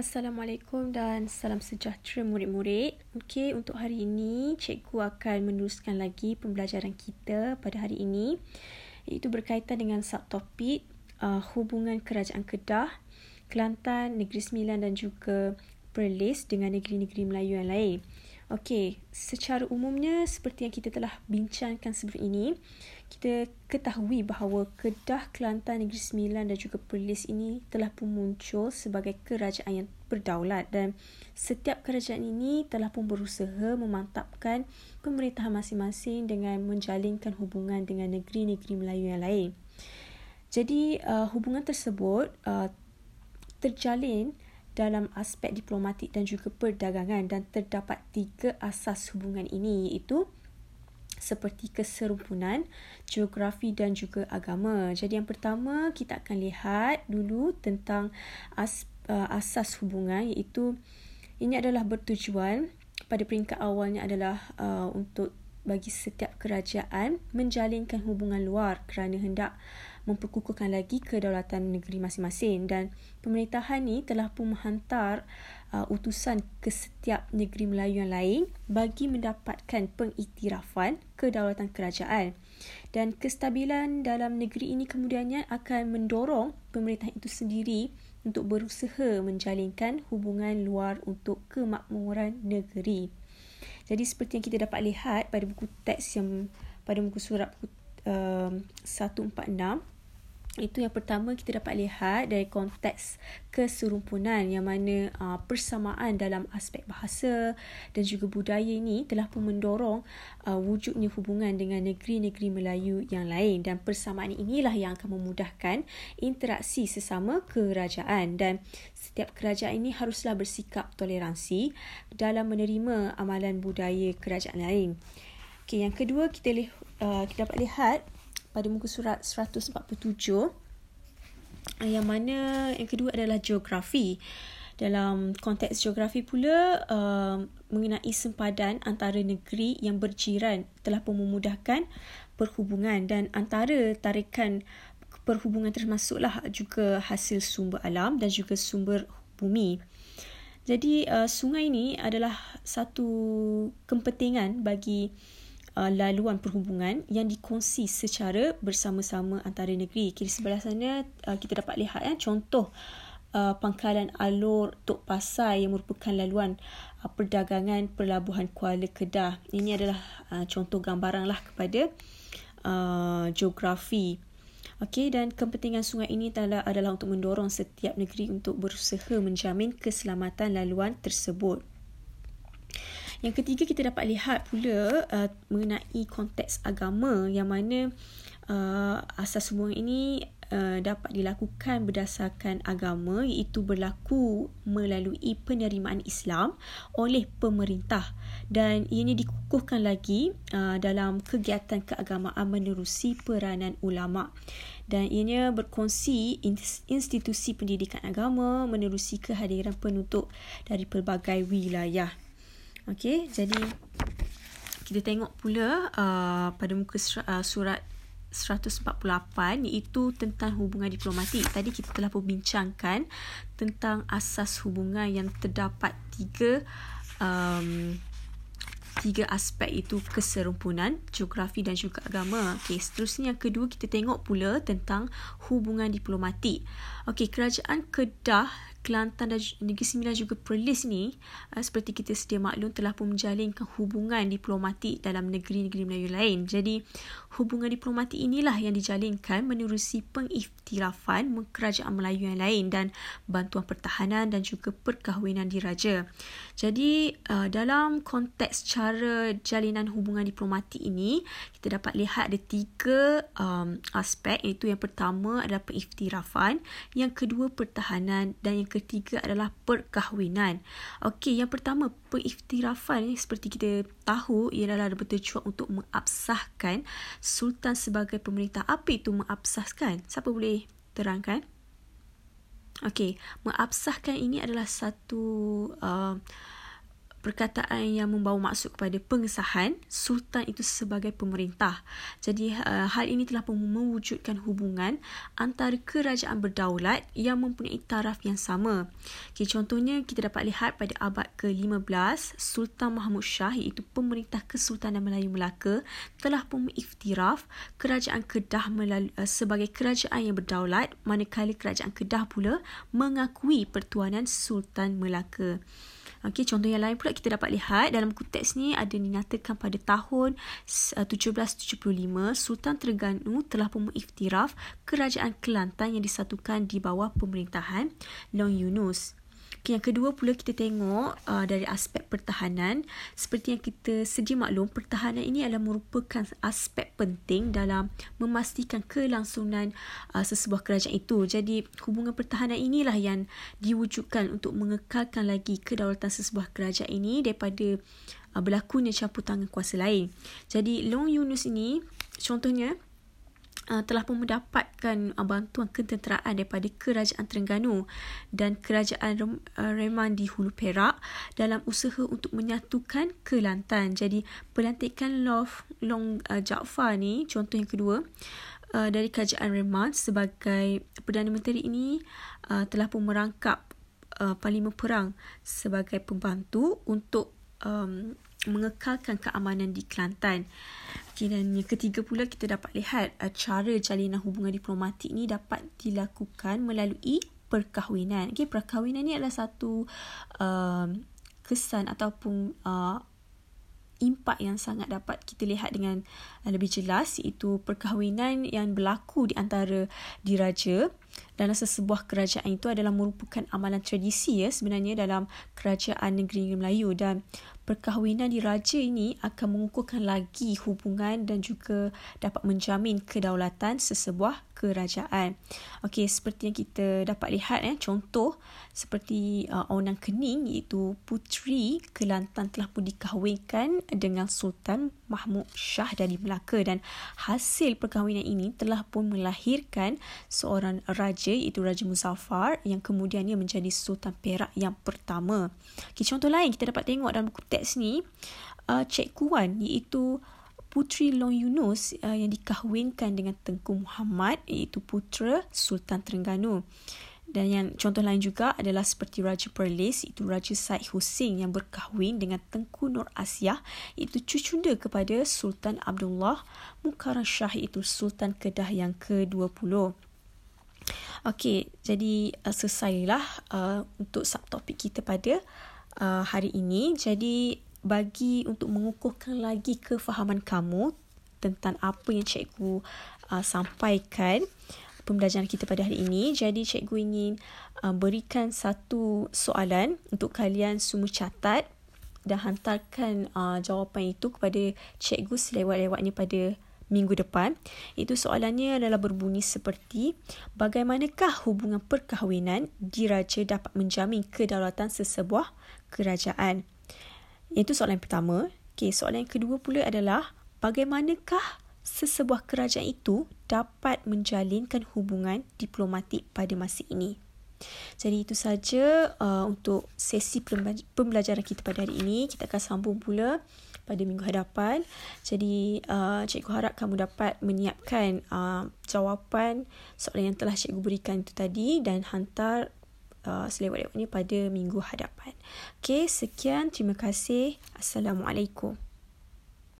Assalamualaikum dan salam sejahtera murid-murid. Okey, untuk hari ini cikgu akan meneruskan lagi pembelajaran kita pada hari ini iaitu berkaitan dengan subtopik uh, hubungan kerajaan Kedah, Kelantan, Negeri Sembilan dan juga Perlis dengan negeri-negeri Melayu yang lain. Okey, secara umumnya seperti yang kita telah bincangkan sebelum ini, kita ketahui bahawa Kedah, Kelantan, Negeri Sembilan dan juga Perlis ini telah pun muncul sebagai kerajaan yang berdaulat dan setiap kerajaan ini telah pun berusaha memantapkan pemerintahan masing-masing dengan menjalinkan hubungan dengan negeri-negeri Melayu yang lain. Jadi, uh, hubungan tersebut uh, terjalin dalam aspek diplomatik dan juga perdagangan dan terdapat tiga asas hubungan ini iaitu seperti keserumpunan, geografi dan juga agama. Jadi yang pertama kita akan lihat dulu tentang as, uh, asas hubungan iaitu ini adalah bertujuan pada peringkat awalnya adalah uh, untuk bagi setiap kerajaan menjalinkan hubungan luar kerana hendak memperkukuhkan lagi kedaulatan negeri masing-masing dan pemerintahan ini telah pun menghantar uh, utusan ke setiap negeri Melayu yang lain bagi mendapatkan pengiktirafan kedaulatan kerajaan dan kestabilan dalam negeri ini kemudiannya akan mendorong pemerintahan itu sendiri untuk berusaha menjalinkan hubungan luar untuk kemakmuran negeri. Jadi seperti yang kita dapat lihat pada buku teks yang pada muka surat buku um, 146 itu yang pertama kita dapat lihat dari konteks keserumpunan yang mana uh, persamaan dalam aspek bahasa dan juga budaya ini telah pun mendorong uh, wujudnya hubungan dengan negeri-negeri Melayu yang lain dan persamaan inilah yang akan memudahkan interaksi sesama kerajaan dan setiap kerajaan ini haruslah bersikap toleransi dalam menerima amalan budaya kerajaan lain. Okay, yang kedua kita lihat uh, kita dapat lihat pada muka surat 147 yang mana yang kedua adalah geografi dalam konteks geografi pula uh, mengenai sempadan antara negeri yang berjiran telah pun memudahkan perhubungan dan antara tarikan perhubungan termasuklah juga hasil sumber alam dan juga sumber bumi. Jadi uh, sungai ini adalah satu kepentingan bagi uh, laluan perhubungan yang dikongsi secara bersama-sama antara negeri. Kiri sebelah sana uh, kita dapat lihat ya, contoh uh, pangkalan alur Tok Pasai yang merupakan laluan uh, perdagangan Pelabuhan Kuala Kedah. Ini adalah uh, contoh gambaran lah kepada uh, geografi. Okey dan kepentingan sungai ini adalah, adalah untuk mendorong setiap negeri untuk berusaha menjamin keselamatan laluan tersebut. Yang ketiga kita dapat lihat pula uh, mengenai konteks agama yang mana uh, asas hubungan ini uh, dapat dilakukan berdasarkan agama. Iaitu berlaku melalui penerimaan Islam oleh pemerintah. Dan ianya dikukuhkan lagi uh, dalam kegiatan keagamaan menerusi peranan ulama. Dan ianya berkongsi institusi pendidikan agama menerusi kehadiran penutup dari pelbagai wilayah. Okey, jadi kita tengok pula uh, pada muka uh, surat 148 iaitu tentang hubungan diplomatik. Tadi kita telah membincangkan tentang asas hubungan yang terdapat tiga um, tiga aspek itu keserumpunan, geografi dan juga agama. Okey, seterusnya yang kedua kita tengok pula tentang hubungan diplomatik. Okey, kerajaan Kedah Kelantan dan Negeri Sembilan juga Perlis ni uh, seperti kita sedia maklum telah pun menjalinkan hubungan diplomatik dalam negeri-negeri Melayu lain. Jadi hubungan diplomatik inilah yang dijalinkan menerusi pengiktirafan kerajaan Melayu yang lain dan bantuan pertahanan dan juga perkahwinan diraja. Jadi uh, dalam konteks cara jalinan hubungan diplomatik ini kita dapat lihat ada tiga um, aspek iaitu yang pertama adalah pengiktirafan, yang kedua pertahanan dan yang ketiga adalah perkahwinan. Okey, yang pertama pengiktirafan seperti kita tahu ialah ada bertujuan untuk mengabsahkan sultan sebagai pemerintah. Apa itu mengabsahkan? Siapa boleh terangkan? Okey, mengabsahkan ini adalah satu uh, perkataan yang membawa maksud kepada pengesahan sultan itu sebagai pemerintah. Jadi uh, hal ini telah pun mewujudkan hubungan antara kerajaan berdaulat yang mempunyai taraf yang sama. Okay, contohnya kita dapat lihat pada abad ke-15 Sultan Mahmud Shah iaitu pemerintah Kesultanan Melayu Melaka telah pun mengiktiraf kerajaan Kedah melalui, uh, sebagai kerajaan yang berdaulat manakala kerajaan Kedah pula mengakui pertuanan Sultan Melaka. Okey, contoh yang lain pula kita dapat lihat dalam buku teks ni ada dinyatakan pada tahun 1775 uh, Sultan Terengganu telah pun mengiktiraf kerajaan Kelantan yang disatukan di bawah pemerintahan Long Yunus. Okay, yang kedua pula kita tengok uh, dari aspek pertahanan. Seperti yang kita sedia maklum, pertahanan ini adalah merupakan aspek penting dalam memastikan kelangsungan uh, sesebuah kerajaan itu. Jadi hubungan pertahanan inilah yang diwujudkan untuk mengekalkan lagi kedaulatan sesebuah kerajaan ini daripada uh, berlakunya campur tangan kuasa lain. Jadi Long Yunus ini contohnya uh, telah pun mendapatkan uh, bantuan ketenteraan daripada kerajaan Terengganu dan kerajaan Rem, uh, Reman di Hulu Perak dalam usaha untuk menyatukan Kelantan. Jadi pelantikan Love Long uh, Jaafar ni contoh yang kedua uh, dari kerajaan Reman sebagai Perdana Menteri ini uh, telah pun merangkap uh, Parlimen Perang sebagai pembantu untuk um, mengekalkan keamanan di Kelantan. Dan yang ketiga pula kita dapat lihat uh, cara jalinan hubungan diplomatik ni dapat dilakukan melalui perkahwinan. Okay, perkahwinan ni adalah satu uh, kesan ataupun uh, impak yang sangat dapat kita lihat dengan uh, lebih jelas iaitu perkahwinan yang berlaku di antara diraja dalam sesebuah kerajaan itu adalah merupakan amalan tradisi ya sebenarnya dalam kerajaan negeri Melayu dan perkahwinan diraja ini akan mengukuhkan lagi hubungan dan juga dapat menjamin kedaulatan sesebuah kerajaan. Okey, seperti yang kita dapat lihat eh contoh seperti uh, Onang Kening iaitu puteri Kelantan telah pun dikahwinkan dengan Sultan Mahmud Shah dari Melaka dan hasil perkahwinan ini telah pun melahirkan seorang raja iaitu Raja Muzaffar yang kemudian ia menjadi Sultan Perak yang pertama. Okay, contoh lain kita dapat tengok dalam buku teks ni uh, Cikgu Wan iaitu Puteri Long Yunus uh, yang dikahwinkan dengan Tengku Muhammad iaitu putera Sultan Terengganu. Dan yang contoh lain juga adalah seperti Raja Perlis iaitu Raja Said Hussein yang berkahwin dengan Tengku Nur Asia iaitu cucunda kepada Sultan Abdullah Mukarram Shah iaitu Sultan Kedah yang ke-20. Okey, jadi uh, selesailah uh, untuk subtopik kita pada uh, hari ini. Jadi bagi untuk mengukuhkan lagi kefahaman kamu tentang apa yang cikgu uh, sampaikan pembelajaran kita pada hari ini. Jadi cikgu ingin uh, berikan satu soalan untuk kalian semua catat dan hantarkan uh, jawapan itu kepada cikgu selewat-lewatnya pada minggu depan. Itu soalannya adalah berbunyi seperti bagaimanakah hubungan perkahwinan diraja dapat menjamin kedaulatan sesebuah kerajaan. Itu soalan yang pertama. Okay, soalan yang kedua pula adalah bagaimanakah sesebuah kerajaan itu dapat menjalinkan hubungan diplomatik pada masa ini. Jadi itu saja uh, untuk sesi pembelajaran kita pada hari ini. Kita akan sambung pula pada minggu hadapan. Jadi uh, cikgu harap kamu dapat menyiapkan uh, jawapan soalan yang telah cikgu berikan itu tadi dan hantar uh, selewat-lewatnya pada minggu hadapan. Okey, sekian. Terima kasih. Assalamualaikum.